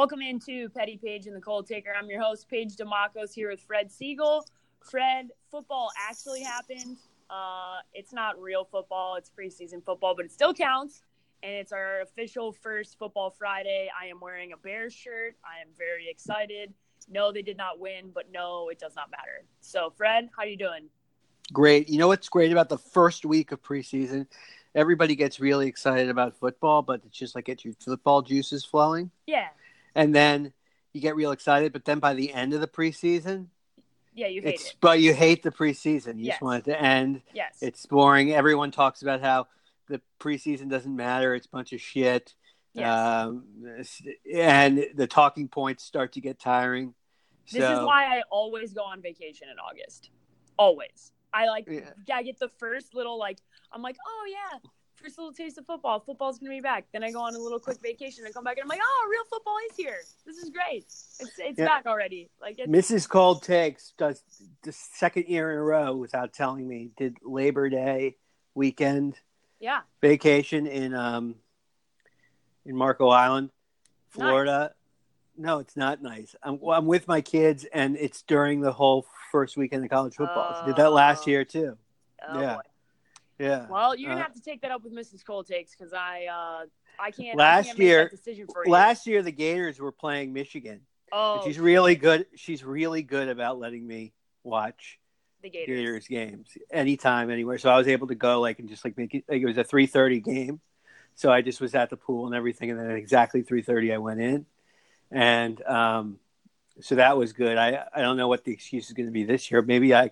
Welcome into Petty Paige and the Cold Taker. I'm your host, Paige Dimakos, here with Fred Siegel. Fred, football actually happened. Uh, it's not real football, it's preseason football, but it still counts. And it's our official first Football Friday. I am wearing a Bears shirt. I am very excited. No, they did not win, but no, it does not matter. So, Fred, how are you doing? Great. You know what's great about the first week of preseason? Everybody gets really excited about football, but it's just like get your football juices flowing. Yeah. And then you get real excited, but then by the end of the preseason, Yeah, you hate it's it. but you hate the preseason. You Yes. just want it to end. Yes. It's boring. Everyone talks about how the preseason doesn't matter. It's a bunch of shit. Yes. Um, and the talking points start to get tiring. This is why I always go on vacation in August. Always. I like Yeah. I get the first little like I'm like, oh yeah, first little taste of football. Football's gonna be back. Then I go on a little quick vacation and come back and I'm like, oh, real football is here. This is great. It's it's Yeah. back already. Like it's, Mrs. Cold Takes does the second year in a row without telling me did Labor Day weekend yeah, vacation in um in Marco Island, Florida. No, it's not nice. I'm well, I'm with my kids and it's during the whole first weekend of college football. So did that last Oh. year too. oh Yeah. boy. Yeah. Well, you're gonna Uh, have to take that up with Mrs. Cold Takes because I uh I can't Last I can't make year- that decision for you. Last year the Gators were playing Michigan. oh, And she's really good. She's really good about letting me watch the Gators. Gators games anytime, anywhere. So I was able to go like and just like make it. Like it was a three thirty game, so I just was at the pool and everything, and then at exactly three thirty I went in, and um, so that was good. I I don't know what the excuse is going to be this year. Maybe I.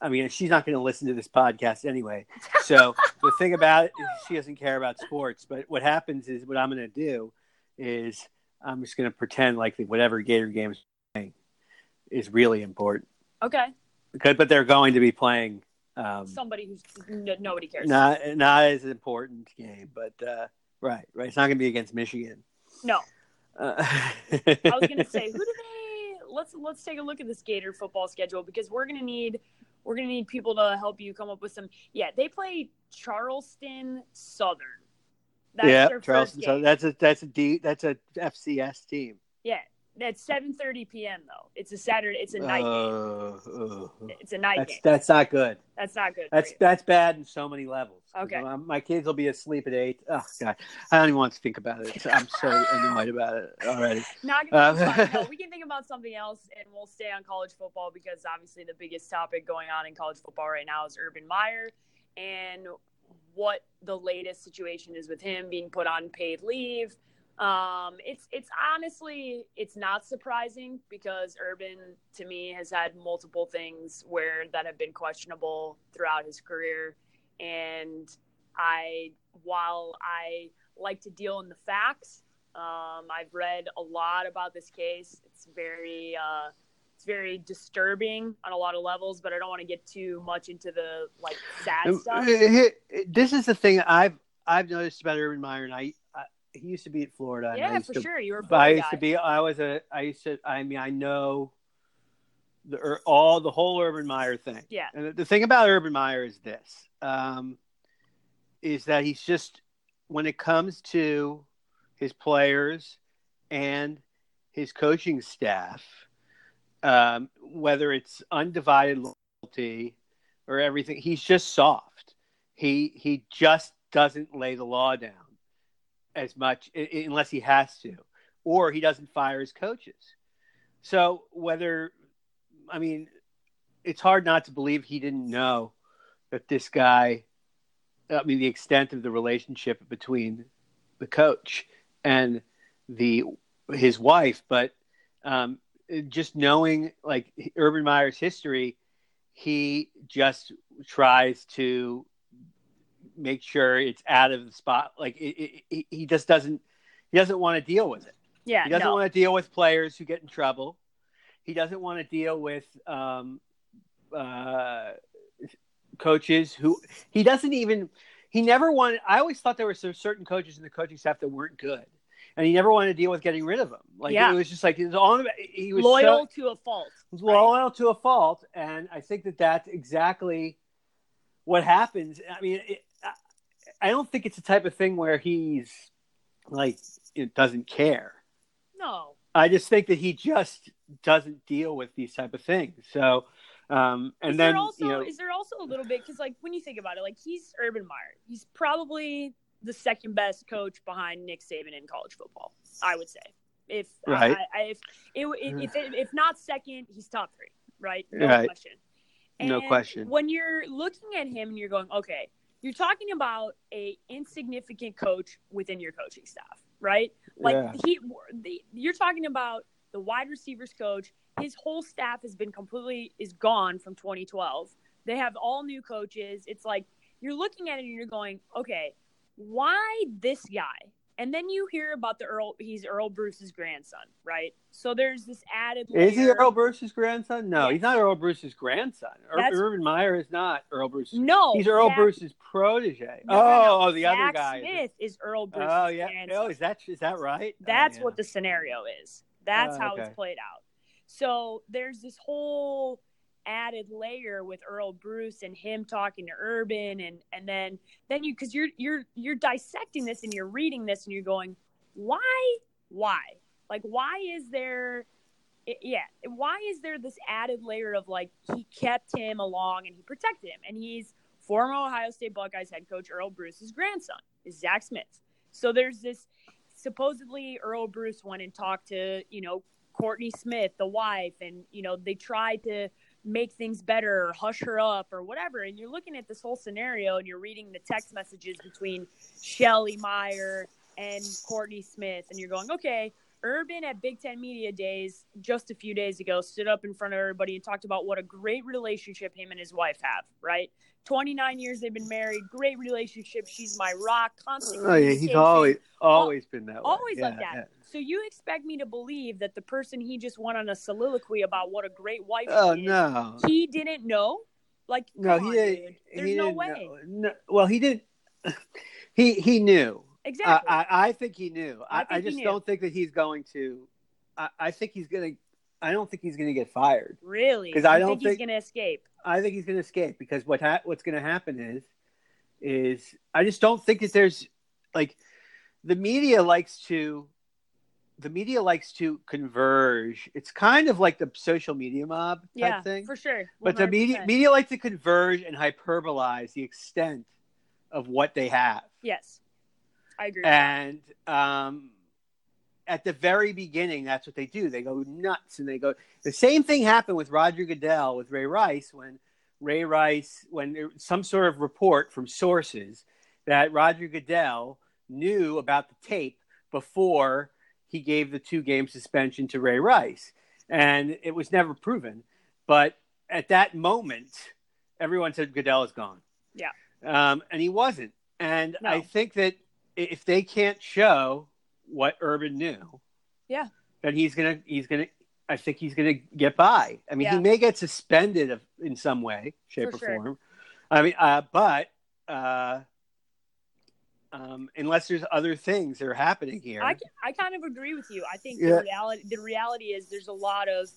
I mean, she's not going to listen to this podcast anyway. So the thing about it is she doesn't care about sports. But what happens is what I'm going to do is I'm just going to pretend like the, whatever Gator game is playing is really important. Okay, Because, but they're going to be playing um, somebody who's n- nobody cares. not not as important game, but uh, right, right. It's not going to be against Michigan. No, Uh, I was gonna say, who do they? Let's let's take a look at this Gator football schedule because we're gonna need we're gonna need people to help you come up with some. Yeah, they play Charleston Southern. That's yeah, Charleston. first So game. that's a that's a D that's a FCS team. yeah, that's seven thirty p.m. though. It's a Saturday. It's a night game. Uh, uh, It's a night that's game. that's not good. That's not good. That's that's bad in so many levels. Okay. Um, my kids will be asleep at eight. Oh god, I don't even want to think about it. I'm so annoyed about it already. Not gonna be Uh, fun. No, we can think about something else, and we'll stay on college football because obviously the biggest topic going on in college football right now is Urban Meyer and what the latest situation is with him being put on paid leave. Um, it's it's honestly it's not surprising because Urban to me has had multiple things where that have been questionable throughout his career, and I while I like to deal in the facts. Um, I've read a lot about this case. It's very, uh, it's very disturbing on a lot of levels, but I don't want to get too much into the like sad Um, stuff. This is the thing I've I've noticed about Urban Meyer, and I he used to be at Florida. Yeah, for to, sure. You were But I used to be. I was a. I used to. I mean, I know the all the whole Urban Meyer thing. Yeah. And the, the thing about Urban Meyer is this: um, is that he's just when it comes to his players and his coaching staff, um, whether it's undivided loyalty or everything, he's just soft. He he just doesn't lay the law down as much unless he has to, or he doesn't fire his coaches. So whether, I mean, it's hard not to believe he didn't know that this guy. I mean, the extent of the relationship between the coach and the his wife, but um, just knowing like Urban Meyer's history, he just tries to make sure it's out of the spot. Like it, it, he just doesn't he doesn't want to deal with it. Yeah, He doesn't no. want to deal with players who get in trouble. He doesn't want to deal with um, uh, coaches who he doesn't even. He never wanted. I always thought there were certain coaches in the coaching staff that weren't good, and he never wanted to deal with getting rid of them. Like Yeah. it was just like it was on. He was loyal so, to a fault. was loyal to a fault, and I think that that's exactly what happens. I mean, it, I- don't think it's the type of thing where he's like it doesn't care. No. I just think that he just doesn't deal with these type of things. So, um, and is then there also you know, is there also a little bit because like when you think about it, like he's Urban Meyer. He's probably the second best coach behind Nick Saban in college football. I would say. If Right. I, I, if it, if it, if not second, he's top three. Right. No Right. question. No question. When you're looking at him and you're going, okay, you're talking about a insignificant coach within your coaching staff, right? Like Yeah. he, the, you're talking about the wide receivers coach. His whole staff has been completely is gone from 2012. They have all new coaches. It's like you're looking at it and you're going, okay, why this guy? And then you hear about the Earle. He's Earle Bruce's grandson, right? So there's this added. is he Earle Bruce's grandson? No, Yes. he's not Earle Bruce's grandson. That's- Urban Meyer is not Earle Bruce's. No, he's Earle Zach- Bruce's protege. No, no, oh, no. oh, the other Zach guy. Smith is Earle oh, Bruce's oh yeah. grandson. Oh, is that is that right? Oh, That's yeah. what the scenario is. That's Oh, how okay. it's played out. So there's this whole added layer with Earle Bruce and him talking to Urban and and then then you because you're you're you're dissecting this and you're reading this and you're going why why? Like why is there yeah why is there this added layer of like he kept him along and he protected him? And he's former Ohio State Buckeyes head coach Earle Bruce's grandson is Zach Smith. So there's this supposedly Earle Bruce went and talked to, you know, Courtney Smith, the wife, and, you know, they tried to make things better or hush her up or whatever. And you're looking at this whole scenario and you're reading the text messages between Shelley Meyer and Courtney Smith, and you're going, okay, Urban at Big Ten Media Days just a few days ago stood up in front of everybody and talked about what a great relationship him and his wife have, right? 29 years they've been married, great relationship. She's my rock, constant. Oh yeah, he's always always been that way. always yeah, like that. yeah. So you expect me to believe that the person he just went on a soliloquy about what a great wife Oh is, no. he didn't know? Like, No, he on, didn't. There's he no didn't way. No, well, he didn't. He he knew. Exactly. I, I I think he knew. I I, I just don't think that he's going to. I, I think he's gonna. I don't think he's gonna get fired. Really? Because I don't think, he's going to escape. I think he's gonna escape because what ha- what's gonna happen is, is I just don't think that there's like, the media likes to. The media likes to converge. It's kind of like the social media mob type Yeah, thing. for sure. But the media media like to converge and hyperbolize the extent of what they have. Yes, I agree. And um, at the very beginning, that's what they do. They go nuts and they go. The same thing happened with Roger Goodell with Ray Rice when Ray Rice, when there some sort of report from sources that Roger Goodell knew about the tape before he gave the two game suspension to Ray Rice. And it was never proven. But at that moment, everyone said Goodell is gone. Yeah. Um, and he wasn't. And No. I think that if they can't show what Urban knew, Yeah. then he's gonna he's gonna I think he's gonna get by. I mean, Yeah. he may get suspended in some way, shape, For or sure. form. I mean, uh, but uh, um, unless there's other things that are happening here, I, I kind of agree with you. I think Yeah. the reality the reality is there's a lot of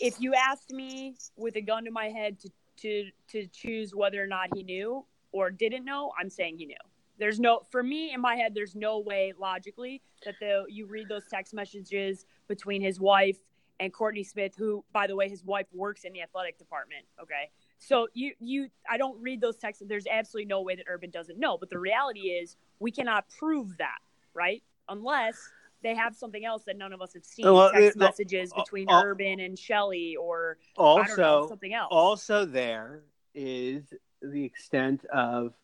if you asked me with a gun to my head to to to choose whether or not he knew or didn't know, I'm saying he knew. There's no for me in my head there's no way logically that the you read those text messages between his wife and Courtney Smith who by the way his wife works in the athletic department, okay? So you you I don't read those texts there's absolutely no way that Urban doesn't know, but the reality is we cannot prove that, right? Unless they have something else that none of us have seen. Well, text it- messages between uh, Urban and Shelley, or don't know, also something else. also there is the extent of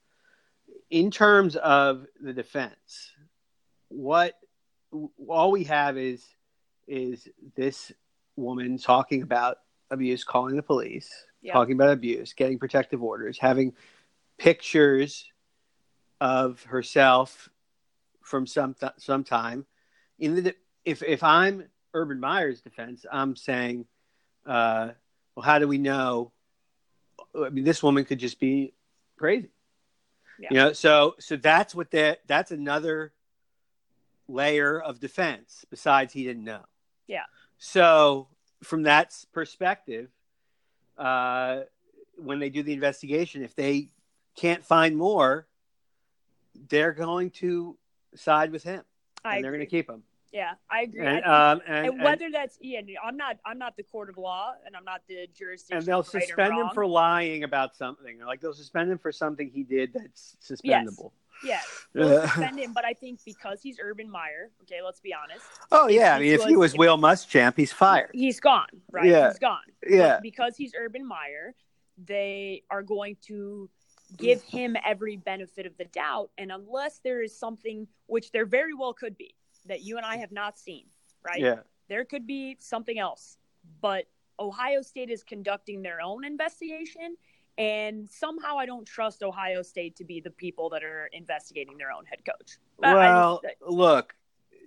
in terms of the defense what all we have is is this woman talking about abuse calling the police Yeah. talking about abuse getting protective orders having pictures of herself from some th- some time. In the if if i'm urban meyer's defense i'm saying uh well how do we know? I mean this woman could just be crazy Yeah. you know so so that's what that that's another layer of defense besides he didn't know Yeah. so from that perspective uh when they do the investigation if they can't find more they're going to side with him I and they're going to keep him Yeah, I agree. And, I um, and, and and- whether that's yeah, I'm not I'm not the court of law, and I'm not the jurisdiction. and they'll right suspend him for lying about something. Like they'll suspend him for something he did that's suspendable. yeah. They'll Uh, suspend him, but I think because he's Urban Meyer, okay, let's be honest, oh yeah, I If mean, he if he was- was Will Muschamp, he's fired. he's gone, right? Yeah. He's gone. Yeah, But because he's Urban Meyer, they are going to give him every benefit of the doubt. And unless there is something, which there very well could be, that you and I have not seen, right? yeah. There could be something else. But Ohio State is conducting their own investigation. And somehow I don't trust Ohio State to be the people that are investigating their own head coach. I- I Well, look,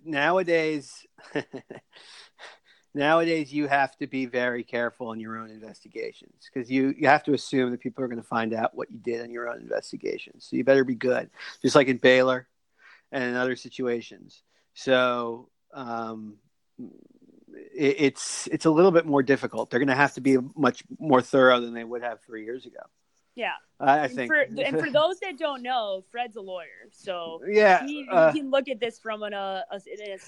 nowadays, nowadays you have to be very careful in your own investigations because you you have to assume that people are going to find out what you did in your own investigations. So you better be good, just like in Baylor and in other situations. So um, it, it's it's a little bit more difficult. They're going to have to be much more thorough than they would have three years ago. yeah. I, I And think. for, and for those that don't know, Fred's a lawyer. So yeah, he, uh, he can look at this from an, uh, a,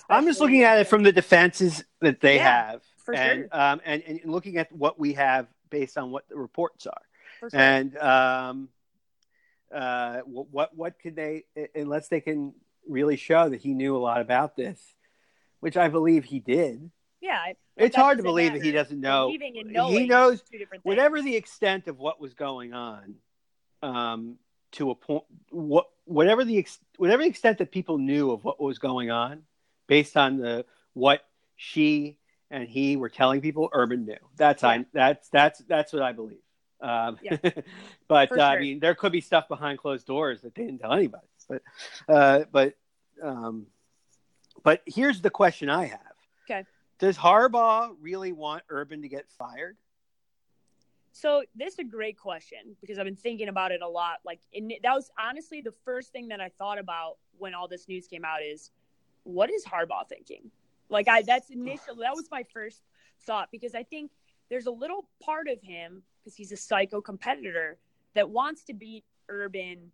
I'm just looking at it from the defenses that they Yeah, have, for and sure. um, and and looking at what we have based on what the reports are, sure. and um, uh, what what could they unless they can really show that he knew a lot about this, which I believe he did. yeah, I- It's hard to believe that he doesn't know. He knows whatever the extent of what was going on, um, to a point, what whatever the ex, whatever the extent that people knew of what was going on, based on the what she and he were telling people, Urban knew. That's I. That's that's that's what I believe. Um, Yeah. but uh, I mean, there could be stuff behind closed doors that they didn't tell anybody. But uh, but um, but here's the question I have. Okay. Does Harbaugh really want Urban to get fired? So this is a great question because I've been thinking about it a lot. Like, and that was honestly the first thing that I thought about when all this news came out is, what is Harbaugh thinking? Like, I that's initial that was my first thought because I think there's a little part of him because he's a psycho competitor that wants to beat Urban.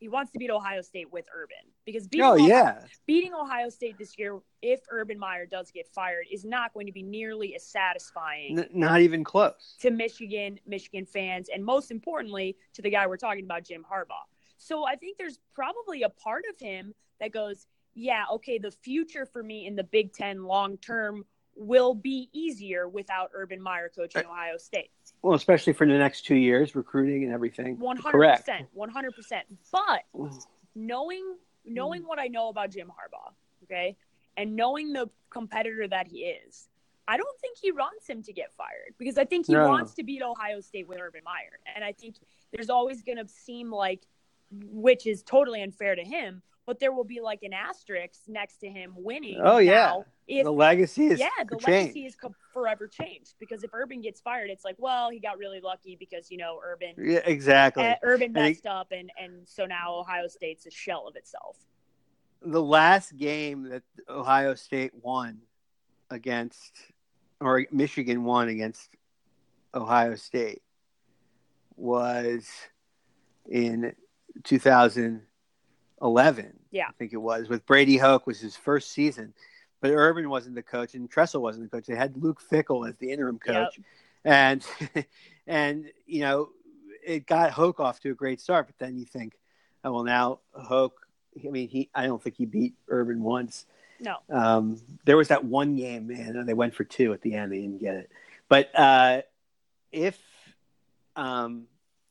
He wants to beat Ohio State with Urban because beating Oh Ohio- yeah, beating Ohio State this year, if Urban Meyer does get fired, is not going to be nearly as satisfying N- not even close. to Michigan, Michigan fans, and most importantly, to the guy we're talking about, Jim Harbaugh. So I think there's probably a part of him that goes, yeah, okay, the future for me in the Big Ten long term will be easier without Urban Meyer coaching Ohio State. Well, especially for the next two years, recruiting and everything. 100%. 100%. But knowing knowing what I know about Jim Harbaugh, okay, and knowing the competitor that he is, I don't think he wants him to get fired because I think he No. wants to beat Ohio State with Urban Meyer, and I think there's always going to seem like, which is totally unfair to him, but there will be like an asterisk next to him winning. Oh, yeah. if the legacy is yeah, the changed. legacy is forever changed because if Urban gets fired, it's like, well, he got really lucky because you know Urban Yeah, exactly. uh, Urban And he- messed up, and and so now Ohio State's a shell of itself. the last game that Ohio State won against, or Michigan won against Ohio State, was in 2011. Yeah. I think it was with Brady Hoke was his first season, but Urban wasn't the coach and Tressel wasn't the coach. They had Luke Fickell as the interim coach, and and you know it got Hoke off to a great start. But then you think, oh well, now Hoke. I mean, he. I don't think he beat Urban once. No, Um, there was that one game, man, and they went for two at the end. They didn't get it. But uh, if, um,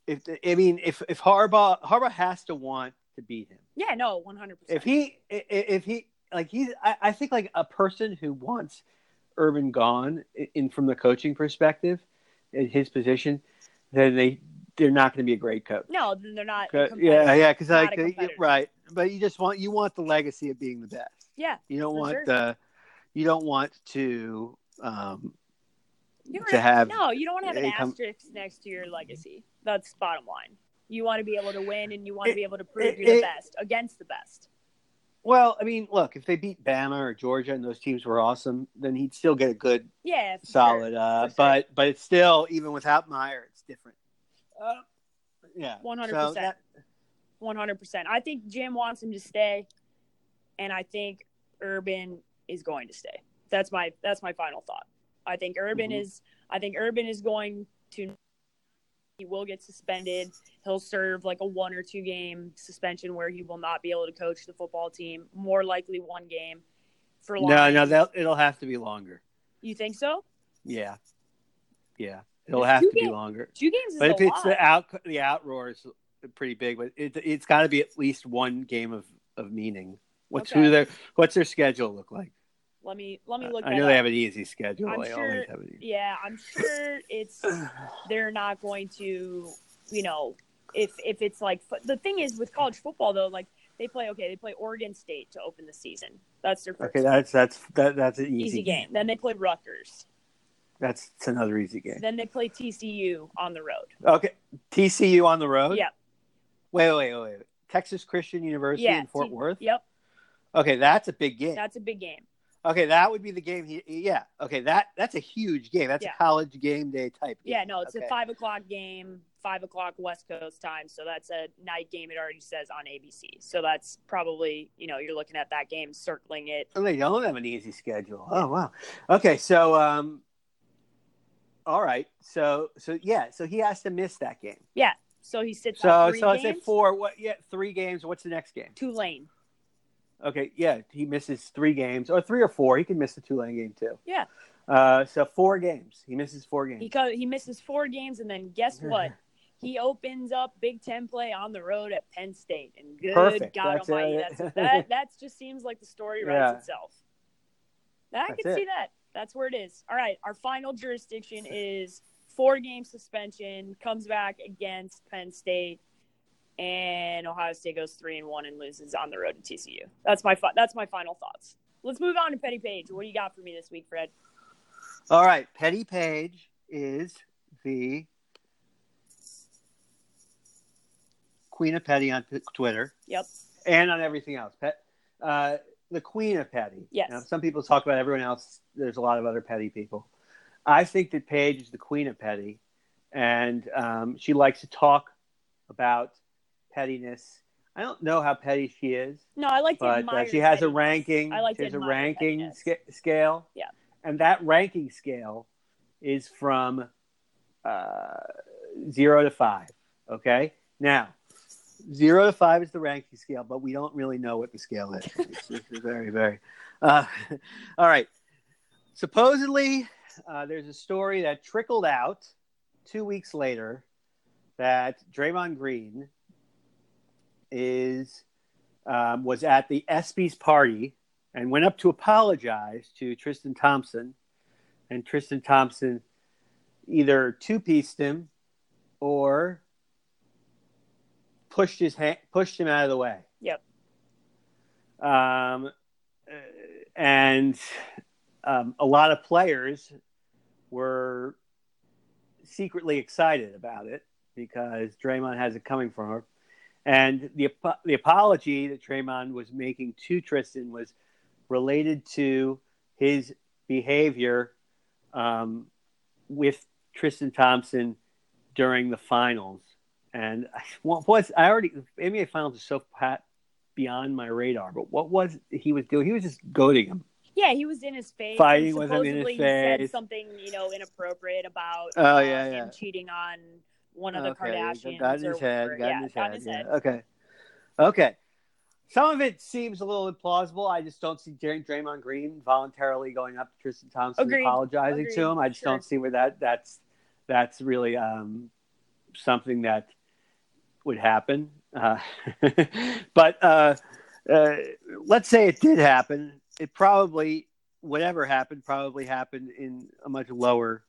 if I mean, if if Harbaugh Harbaugh has to want to beat him. yeah, no, one hundred percent. If he if he like he's I, I think like a person who wants Urban gone in, from the coaching perspective in his position, then they they're not going to be a great coach. no, they're not. a 'Cause- competitor. Yeah, yeah, because like right, but you just want you want the legacy of being the best. Yeah, You don't want sure. the you don't want to um you to have no, you don't want to have an a com- asterisk next to your legacy. That's bottom line. You want to be able to win, and you want to be able to prove it- you're the best against the best. well, I mean, look, if they beat Bama or Georgia and those teams were awesome, then he'd still get a good Yeah, solid Sure. uh sure. but but it's still even without Meyer, it's different. Uh, yeah. 100%. One hundred percent. I think Jim wants him to stay, and I think Urban is going to stay. That's my that's my final thought. I think Urban Mhm. is I think Urban is going to he will get suspended. He'll serve like a one or two game suspension where he will not be able to coach the football team. More likely one game for No, no, that it'll have to be longer. You think so? Yeah, yeah, it'll have to be longer. Two games is But a if it's lot. the out, the outroar is pretty big. But it, it's got to be at least one game of, of meaning. What's Okay. who their What's their schedule look like? Let me let me look. I know they have an easy schedule. I'm they sure- always have an easy. Yeah, I'm sure it's they're not going to, you know, if if it's like the thing is with college football though, like they play okay, they play Oregon State to open the season. That's their first Okay, that's that's that, that's an easy, easy game. Then they play Rutgers. That's, that's another easy game. Then they play TCU on the road. Okay, TCU on the road. Yep. Wait, wait, wait, wait. Texas Christian University Yeah, in Fort T- Worth. Yep, Okay, that's a big game. that's a big game. Okay, that would be the game. He, yeah. Okay, that that's a huge game. That's Yeah. a college game day type. Game. Yeah, no, it's okay. a five o'clock game, five o'clock West Coast time. So that's a night game. It already says on ABC. So that's probably you know you're looking at that game, circling it. Oh, they don't have an easy schedule. Oh wow. Okay, so um, all right. So so yeah. So he has to miss that game. Yeah. So he sits So so I games. say four. What? Yeah, three games. What's the next game? Tulane. Okay, yeah, he misses three games or three or four. He can miss the Tulane game too. Yeah. Uh, so four games. He misses four games. He co- he misses four games, and then guess what? He opens up Big Ten play on the road at Penn State, and good Perfect. God That's Almighty, it. that's that that just seems like the story writes Yeah. itself. I That's can it. see that. That's where it is. All right, our final jurisdiction is four game suspension. Comes back against Penn State, and Ohio State goes three and one and loses on the road to TCU. That's my fi- that's my final thoughts. Let's move on to Petty Paige. What do you got for me this week, Fred? All right, Petty Paige is the queen of petty on Twitter Yep. and on everything else. Pet, uh, the queen of petty. Yes. Now, some people talk about everyone else. There's a lot of other petty people. I think that Paige is the queen of petty, and um, she likes to talk about pettiness. I don't know how petty she is, No, I like to but uh, she has a ranking. I like to There's a ranking pettiness. sca- scale. Yeah. and that ranking scale is from uh, zero to five. Okay, now zero to five is the ranking scale, but we don't really know what the scale is. It's, it's very, very. Uh, all right. Supposedly, uh, there's a story that trickled out two weeks later that Draymond Green is um, was at the ESPYS party and went up to apologize to Tristan Thompson, and Tristan Thompson either two pieced him or pushed his hand, pushed him out of the way. Yep. Um, and um, a lot of players were secretly excited about it because Draymond has it coming from her. And the the apology that Draymond was making to Tristan was related to his behavior um, with Tristan Thompson during the finals. And what was I already NBA finals is so pat beyond my radar. But what was he was doing? He was just goading him. Yeah, he was in his face. Fighting with him in his supposedly he said face. something, you know, inappropriate about Oh, uh, yeah, him yeah. cheating on one of the okay, Kardashians. got in or his head. whatever. Got yeah, in his got head. his yeah. Okay. Okay. Some of it seems a little implausible. I just don't see Dray- Draymond Green voluntarily going up to Tristan Thompson Agreed. apologizing Agreed. to him. I just Sure. don't see where that that's that's really um, something that would happen. Uh, but uh, uh, let's say it did happen. It probably whatever happened probably happened in a much lower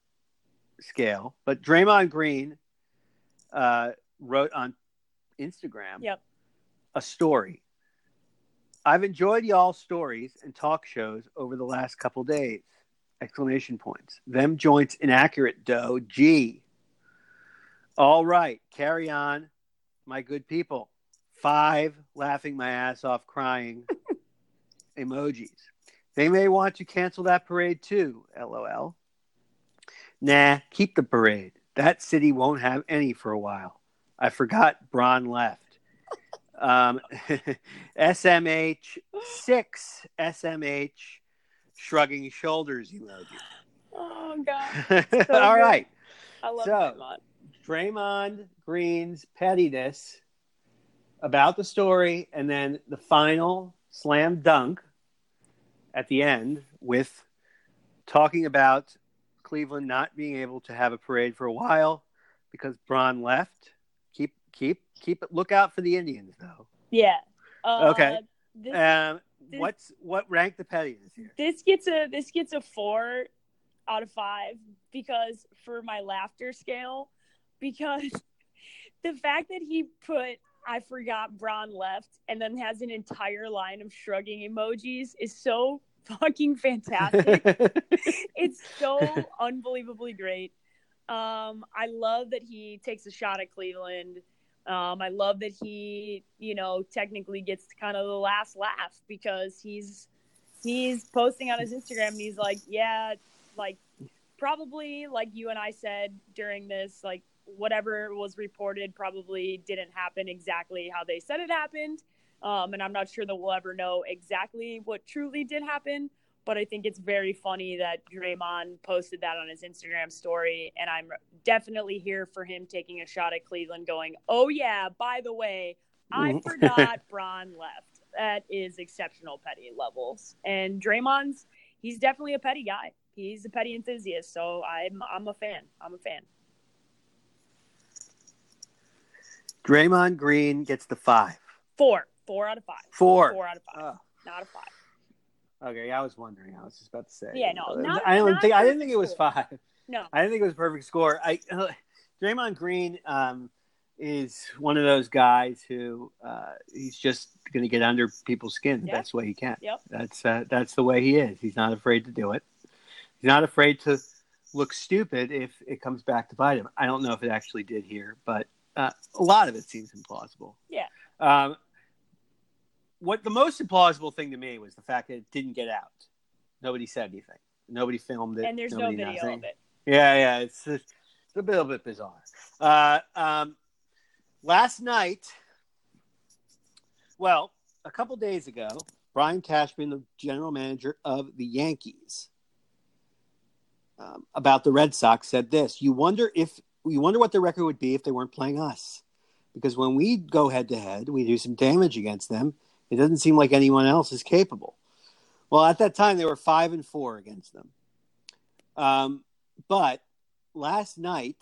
scale. But Draymond Green uh, wrote on Instagram Yep. a story. I've enjoyed y'all stories and talk shows over the last couple days. Exclamation points. Them joints inaccurate, dough. G. All right, carry on, my good people. Five laughing my ass off crying emojis. They may want to cancel that parade too, lol. Nah, keep the parade. That city won't have any for a while. I forgot Bron left. Um, SMH six SMH shrugging shoulders emoji. Oh god, All good. right. I love So- Draymond. Draymond Green's pettiness about the story, and then the final slam dunk at the end with talking about Cleveland not being able to have a parade for a while because Bron left. Keep keep keep it. Look out for the Indians, though. Yeah. Uh, Okay. This, Um, this- what's what rank the pettiness here? this gets a this gets a four out of five because for my laughter scale, because the fact that he put I forgot Bron left and then has an entire line of shrugging emojis is so fucking fantastic. it's so unbelievably great. Um, I love that he takes a shot at Cleveland. Um, I love that he, you know, technically gets kind of the last laugh because he's he's posting on his Instagram and he's like, yeah, like probably like you and I said during this, like whatever was reported probably didn't happen exactly how they said it happened. Um, and I'm not sure that we'll ever know exactly what truly did happen. But I think it's very funny that Draymond posted that on his Instagram story. And I'm definitely here for him taking a shot at Cleveland, going, oh, yeah, by the way, I Mhm. forgot Bron left. That is exceptional petty levels. And Draymond's, he's definitely a petty guy. He's a petty enthusiast. So I'm, I'm a fan. I'm a fan. Draymond Green gets the five. Four. Four out of five. Four. Four out of five. Oh, Not a five. okay, I was wondering. I was just about to say. Yeah, no, not- I don't think I didn't think it was score. five. No. I didn't think it was a perfect score. I uh, Draymond Green um, is one of those guys who uh, he's just going to get under people's skin the Yeah. best way he can. Yep. That's uh, that's the way he is. He's not afraid to do it. He's not afraid to look stupid if it comes back to bite him. I don't know if it actually did here, but uh, a lot of it seems implausible. Yeah. Um, what the most implausible thing to me was the fact that it didn't get out. Nobody said anything. Nobody filmed it. And there's no video nothing. of it. Yeah, yeah, it's it's a little bit bizarre. Uh, um, last night, well, a couple days ago, Brian Cashman, the general manager of the Yankees, um, about the Red Sox, said this: "You wonder if you wonder what the record would be if they weren't playing us, because when we go head to head, we do some damage against them. It doesn't seem like anyone else is capable." Well, at that time, they were five and four against them. Um, but last night,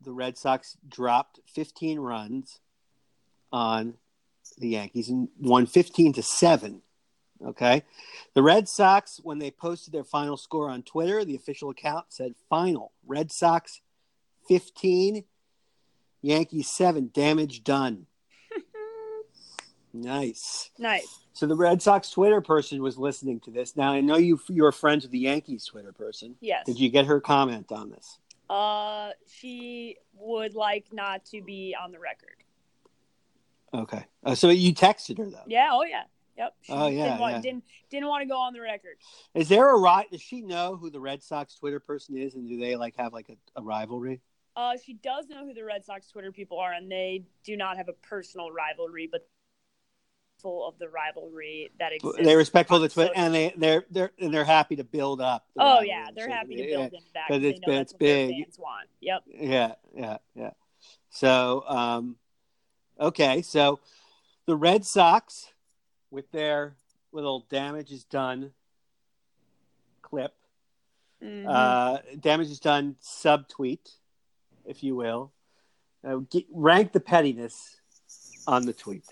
the Red Sox dropped 15 runs on the Yankees and won 15 to 7. Okay. The Red Sox, when they posted their final score on Twitter, the official account said final Red Sox 15, Yankees 7, damage done. Nice. Nice. So the Red Sox Twitter person was listening to this. Now I know you you're friends with the Yankees Twitter person. Yes. Did you get her comment on this? Uh, she would like not to be on the record. Okay. Uh, so you texted her though. Yeah. Oh yeah. Yep. She Oh, yeah, Didn't want, yeah. didn't didn't want to go on the record. Is there a right? Does she know who the Red Sox Twitter person is, and do they like have like a, a rivalry? Uh, she does know who the Red Sox Twitter people are, and they do not have a personal rivalry, but full of the rivalry that exists. They're respectful of the on Twitter, and they they're they're and they're happy to build up. the Oh yeah, they're happy to yeah, build into that 'Cause because it's it's big. fans want. Yep. Yeah, yeah, yeah. So, um, okay, so the Red Sox, with their little damage is done clip, Mhm. uh, damage is done subtweet, if you will, uh, get, rank the pettiness on the tweet.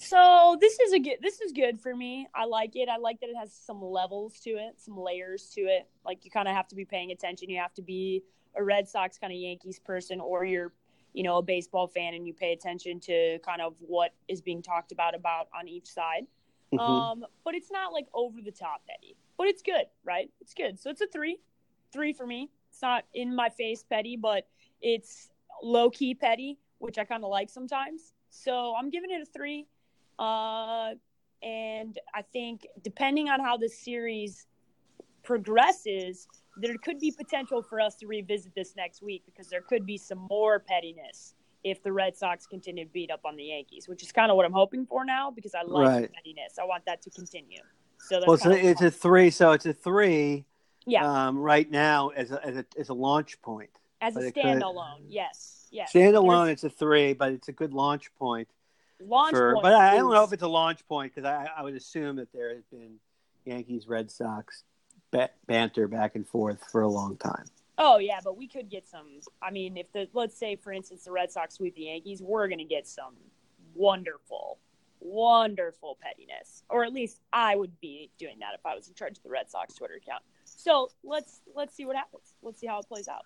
So this is a good. This is good for me. I like it. I like that it has some levels to it, some layers to it. Like you kind of have to be paying attention. You have to be a Red Sox kind of Yankees person, or you're, you know, a baseball fan, and you pay attention to kind of what is being talked about about on each side. Mhm. Um, but it's not like over the top petty. But it's good, right? It's good. So it's a three, three for me. It's not in my face petty, but it's low key petty, which I kind of like sometimes. So I'm giving it a three. Uh, and I think depending on how the series progresses, there could be potential for us to revisit this next week because there could be some more pettiness if the Red Sox continue to beat up on the Yankees, which is kind of what I'm hoping for now because I like Right. pettiness. I want that to continue. So Well, a, it's a three, so it's a three. Yeah. Um, right now, as a, as a as a launch point, as a but could- standalone. Yes, yes. standalone, There's it's a three, but it's a good launch point. Launch for, point but I, I don't know if it's a launch point because I, I would assume that there has been Yankees Red Sox ba- banter back and forth for a long time. Oh yeah, but we could get some. I mean, if the let's say for instance the Red Sox sweep the Yankees, we're going to get some wonderful, wonderful pettiness, or at least I would be doing that if I was in charge of the Red Sox Twitter account. So let's let's see what happens. Let's see how it plays out.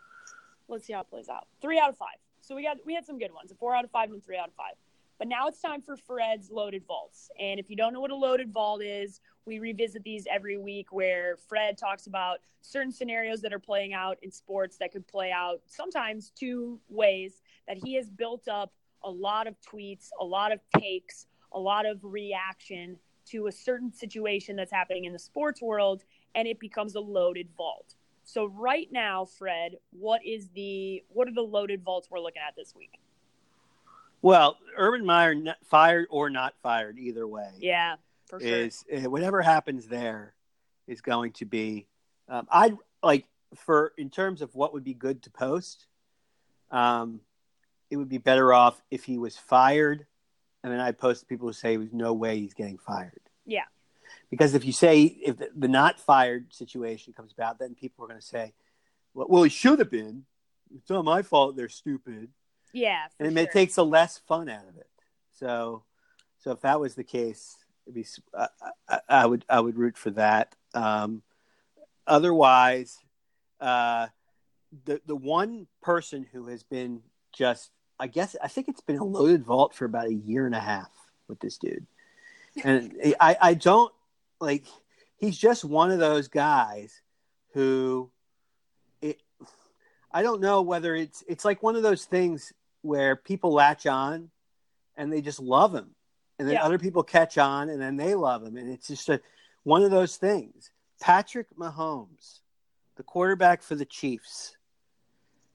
Let's see how it plays out. Three out of five. So we got we had some good ones. A four out of five and a three out of five. But now it's time for Fred's loaded vaults. And if you don't know what a loaded vault is, we revisit these every week where Fred talks about certain scenarios that are playing out in sports that could play out sometimes two ways that he has built up a lot of tweets, a lot of takes, a lot of reaction to a certain situation that's happening in the sports world and it becomes a loaded vault. So right now, Fred, what is the what are the loaded vaults we're looking at this week? Well, Urban Meyer, fired or not fired, either way, Yeah, for sure. is uh, whatever happens there is going to be. Um, I like for in terms of what would be good to post. Um, it would be better off if he was fired, and then I post people who say there's no way he's getting fired. Yeah. Because if you say if the, the not fired situation comes about, then people are going to say, well, well, he should have been. It's not my fault. They're stupid yeah, and sure. it takes the less fun out of it. So, so if that was the case, it'd be I, I, I would I would root for that. Um, otherwise, uh, the the one person who has been just I guess I think it's been a loaded vault for about a year and a half with this dude, and I I don't like he's just one of those guys who it I don't know whether it's it's like one of those things where people latch on and they just love him and then Yeah. other people catch on and then they love him and it's just a, one of those things. Patrick mahomes the quarterback for the chiefs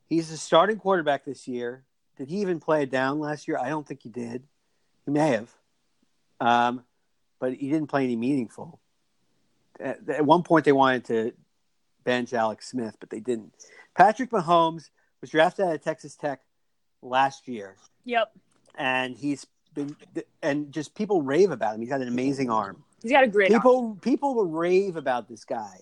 he's the starting quarterback this year. Did he even play it down last year? I don't think he did. He may have. Um, but he didn't play any meaningful. At, at one point they wanted to bench alex smith but they didn't. Patrick mahomes was drafted out of texas tech last year Yep. and he's been and just people rave about him. He's got an amazing arm. He's got a great arm. People people will rave about this guy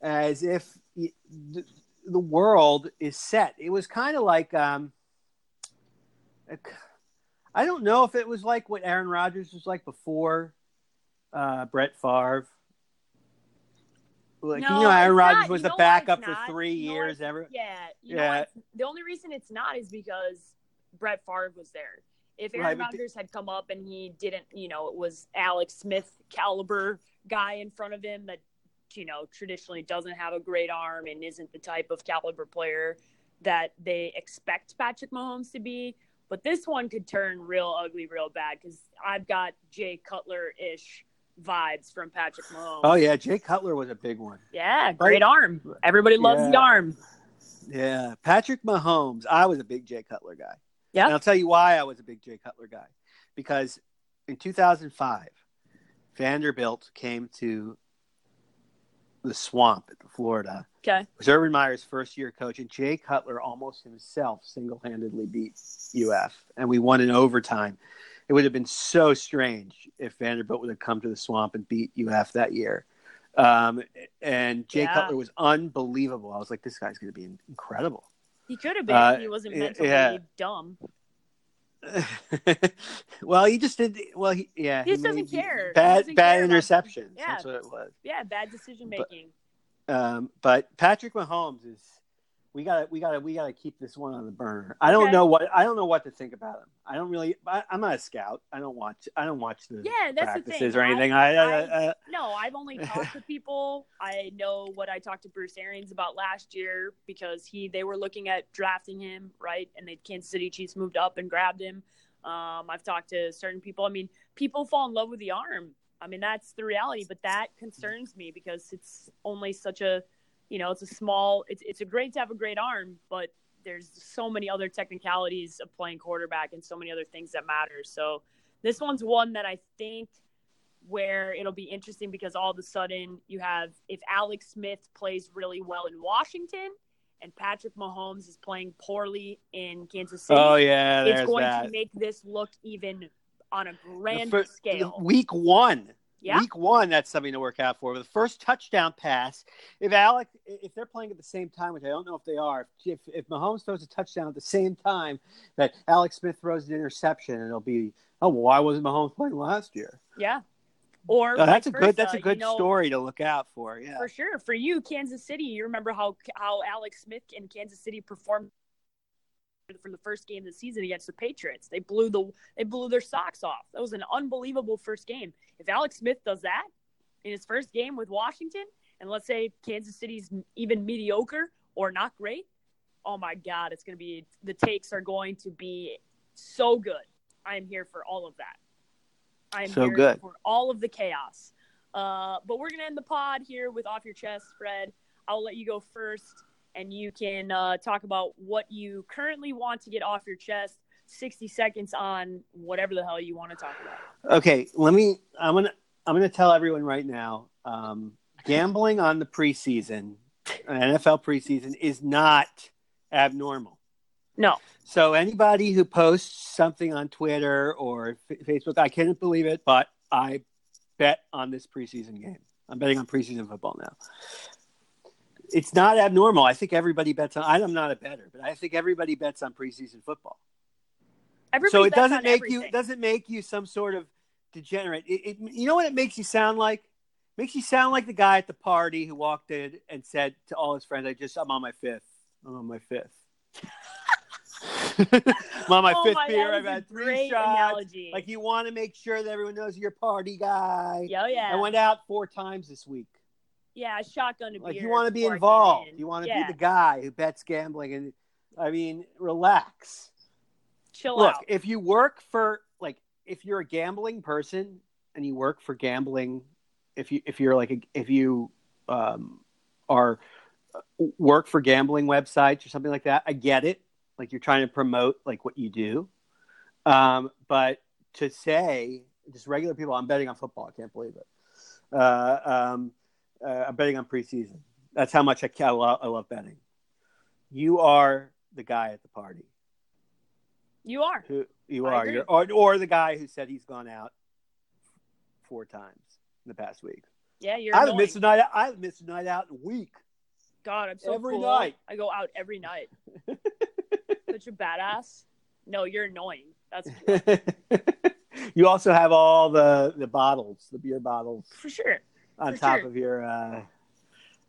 as if he- the, the world is set. It was kind of like um, I don't know if it was like what Aaron Rodgers was like before uh, Brett Favre. Like No, you know, Aaron Rodgers was You the backup for three You years. Ever Yeah, you Yeah. know? The only reason it's not is because Brett Favre was there. If Aaron Right, Rodgers had come up and he didn't, you know, it was Alex Smith caliber guy in front of him that, you know, traditionally doesn't have a great arm and isn't the type of caliber player that they expect Patrick Mahomes to be. But this one could turn real ugly, real bad because I've got Jay Cutler ish vibes from Patrick Mahomes. oh yeah, Jay Cutler was a big one. Yeah, great arm. Everybody loves the arm. Yeah, Patrick Mahomes. I was a big Jay Cutler guy. Yeah. and I'll tell you why I was a big Jay Cutler guy, because in 2005, Vanderbilt came to the Swamp at Florida. Okay. It was Urban Meyer's first year coach, and Jay Cutler almost himself single handedly beat UF, and we won in overtime. It would have been so strange if Vanderbilt would have come to the Swamp and beat UF that year. Um, and Jay Yeah. Cutler was unbelievable. I was like, this guy's going to be incredible. He could have been. Uh, he wasn't mentally yeah. dumb. well, he just did. Well, he yeah. He just doesn't care. Bad doesn't bad care interceptions. Yeah. That's what it was. Yeah, bad decision making. Um, but Patrick Mahomes is. We gotta, we gotta, we gotta keep this one on the burner. I don't Okay. know what, I don't know what to think about him. I don't really, I, I'm not a scout. I don't watch, I don't watch the Yeah, that's the practices thing. or anything. I, I, I- I, No, I've only talked to people. I know what I talked to Bruce Arians about last year because he they were looking at drafting him, right? And the Kansas City Chiefs moved up and grabbed him. Um, I've talked to certain people. I mean, people fall in love with the arm. I mean, that's the reality, but that concerns me because it's only such a, you know, it's a small. It's it's a great to have a great arm, but there's so many other technicalities of playing quarterback and so many other things that matter. So this one's one that I think where it'll be interesting because all of a sudden you have if Alex Smith plays really well in Washington and Patrick Mahomes is playing poorly in Kansas City. Oh yeah, it's going that. to make this look even on a grander first, scale. Week one. Yeah. Week one, that's something to work out for. The first touchdown pass, if Alex, if they're playing at the same time, which I don't know if they are, if if Mahomes throws a touchdown at the same time that Alex Smith throws an interception, it'll be, oh, well, why wasn't Mahomes playing last year? Yeah. Or Uh, that's a good, that's a good you know, story to look out for. Yeah. For sure. For you, Kansas City, you remember how how Alex Smith and Kansas City performed for the first game of the season against the Patriots. They blew the they blew their socks off. That was an unbelievable first game. If Alex Smith does that in his first game with Washington, and let's say Kansas City's even mediocre or not great, oh my God, it's going to be the takes are going to be so good. I am here for all of that. I am So here good. for all of the chaos. Uh, but we're gonna end the pod here with off your chest, Fred. I'll let you go first, and you can uh, talk about what you currently want to get off your chest. Sixty seconds on whatever the hell you want to talk about. Okay, let me. I'm gonna. I'm gonna tell everyone right now. Um, gambling on the preseason, NFL preseason, is not abnormal. No, So anybody who posts something on Twitter or F- Facebook, I can't believe it, but I bet on this preseason game. I'm betting on preseason football now. It's not abnormal. I think everybody bets on. I'm not a better, but I think everybody bets on preseason football. everybody. so it doesn't make everything. you doesn't make you some sort of degenerate. It, it, you know what it makes you sound like? makes you sound like the guy at the party who walked in and said to all his friends, "I just I'm on my fifth. I'm on my fifth. I'm on my oh fifth my, beer. I've had three shots. Analogy. Like you want to make sure that everyone knows you're a party guy. oh, yeah, I went out four times this week. Yeah. Shotgun to Like you want to be before I came involved. in. You want to yeah. be the guy who bets gambling, and I mean, relax. chill Look, out. if you work for like if you're a gambling person and you work for gambling, if you if you're like a, if you um, are uh, work for gambling websites or something like that, I get it. Like you're trying to promote like what you do, um, but to say just regular people, I'm betting on football. I can't believe it. Uh, um, uh, I'm betting on preseason. That's how much I, I, love, I love betting. You are the guy at the party You are. who you I are. You're, or or the guy who said he's gone out four times in the past week. Yeah, you're. I haven't missed a night. Out, I haven't missed a night out in a week. God, I'm so every cool. night. I go out every night. Such a badass. No, you're annoying. That's you also have all the the bottles, the beer bottles, for sure. On For top sure. of your uh,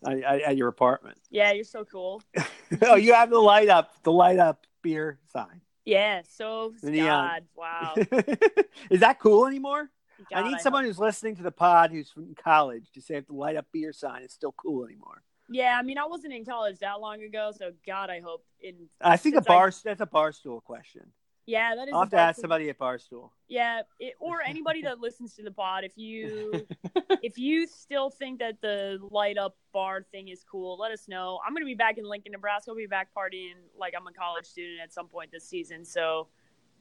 at, at your apartment. Yeah, you're so cool. oh, you have the light up, the light up beer sign. Yeah, so The neon. God, wow. Is that cool anymore? God, I need someone who's listening to the pod who's from college to say if the light up beer sign is still cool anymore. Yeah, I mean, I wasn't in college that long ago, so God, I hope in. I think a I- bar that's a bar stool question. Yeah, that is. I'll have to ask somebody at barstool. Yeah, it, or anybody that listens to the pod, if you if you still think that the light up bar thing is cool, let us know. I'm gonna be back in Lincoln, Nebraska. I'll be back partying like I'm a college student at some point this season. So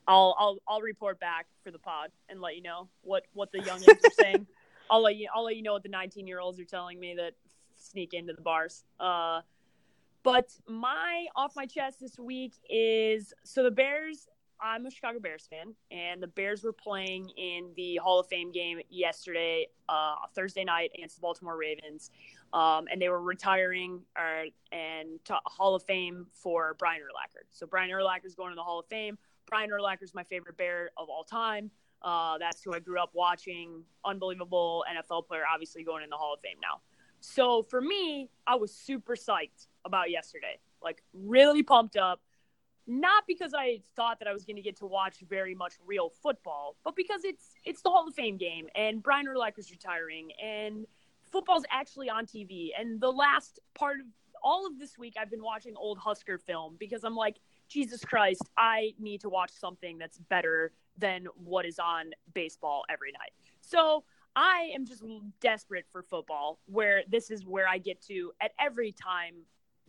I'll I'll I'll report back for the pod and let you know what what the youngins are saying. I'll let you I'll let you know what the 19 year olds are telling me that sneak into the bars. Uh, but my off my chest this week is so the Bears. I'm a Chicago Bears fan, and the Bears were playing in the Hall of Fame game yesterday, uh, Thursday night against the Baltimore Ravens, um, and they were retiring uh, and to Hall of Fame for Brian Urlacher. So Brian Urlacher is going to the Hall of Fame. Brian Urlacher is my favorite Bear of all time. Uh, that's who I grew up watching. Unbelievable NFL player, obviously going in the Hall of Fame now. So for me, I was super psyched about yesterday. Like really pumped up. Not because I thought that I was going to get to watch very much real football, but because it's it's the Hall of Fame game and Brian Urlacher's retiring and football's actually on TV. And the last part of all of this week, I've been watching old Husker film because I'm like, Jesus Christ, I need to watch something that's better than what is on baseball every night. So I am just desperate for football, where this is where I get to at every time.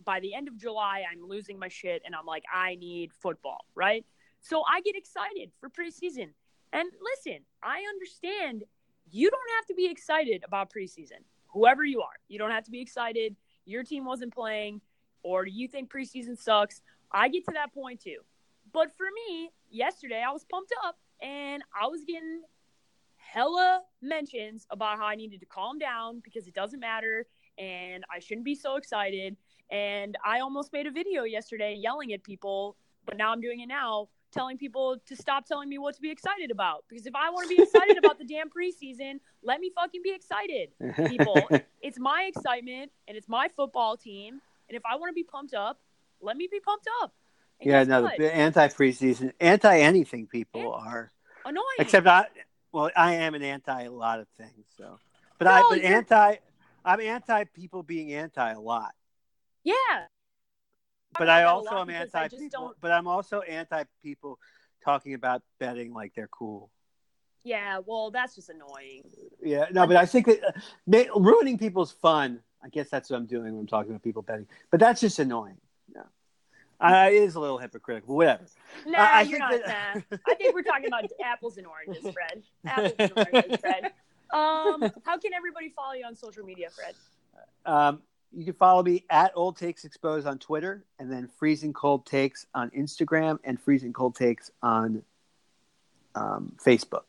By the end of July, I'm losing my shit and I'm like, I need football, right? So I get excited for preseason. And listen, I understand you don't have to be excited about preseason. Whoever you are, you don't have to be excited. Your team wasn't playing, or you think preseason sucks. I get to that point too. But for me, yesterday I was pumped up and I was getting hella mentions about how I needed to calm down because it doesn't matter and I shouldn't be so excited. And I almost made a video yesterday yelling at people, but now I'm doing it now, telling people to stop telling me what to be excited about. Because if I want to be excited about the damn preseason, let me fucking be excited, people. it's my excitement and it's my football team. And if I want to be pumped up, let me be pumped up. And yeah, no, what? the anti preseason, anti anything people are. annoying. Except I, well, I am an anti a lot of things. So, but No, I, but you're- anti, I'm anti people being anti a lot. Yeah. But about I also am anti. People, But I'm also anti people talking about betting like they're cool. Yeah, well, that's just annoying. Yeah, no, but I think that uh, ruining people's fun. I guess that's what I'm doing when I'm talking about people betting. But that's just annoying. Yeah, I, it is a little hypocritical. But whatever. Nah, I you're think not. that- Nah. I think we're talking about apples and oranges, Fred. Apples and oranges, Fred. Um, how can everybody follow you on social media, Fred? Um, you can follow me at Old Takes Exposed on Twitter, and then Freezing Cold Takes on Instagram, and Freezing Cold Takes on um, Facebook.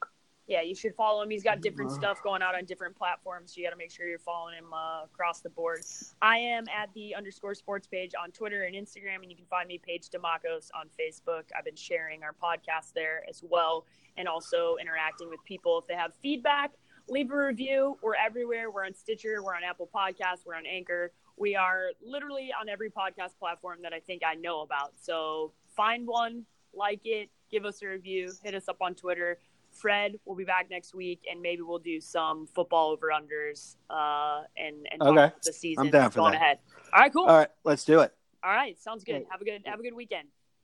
Yeah, you should follow him. He's got different Uh. stuff going out on different platforms, so you got to make sure you're following him uh, across the board. I am at the underscore sports page on Twitter and Instagram, and you can find me Paige Dimakos on Facebook. I've been sharing our podcast there as well, and also interacting with people if they have feedback. Leave a review. We're everywhere. We're on Stitcher. We're on Apple Podcasts. We're on Anchor. We are literally on every podcast platform that I think I know about. So find one, like it, give us a review, hit us up on Twitter. Fred will be back next week, and maybe we'll do some football over unders uh, and and talk Okay. about the season I'm down for going that. ahead. All right, cool. All right, let's do it. All right, sounds good. Have a good have a good weekend.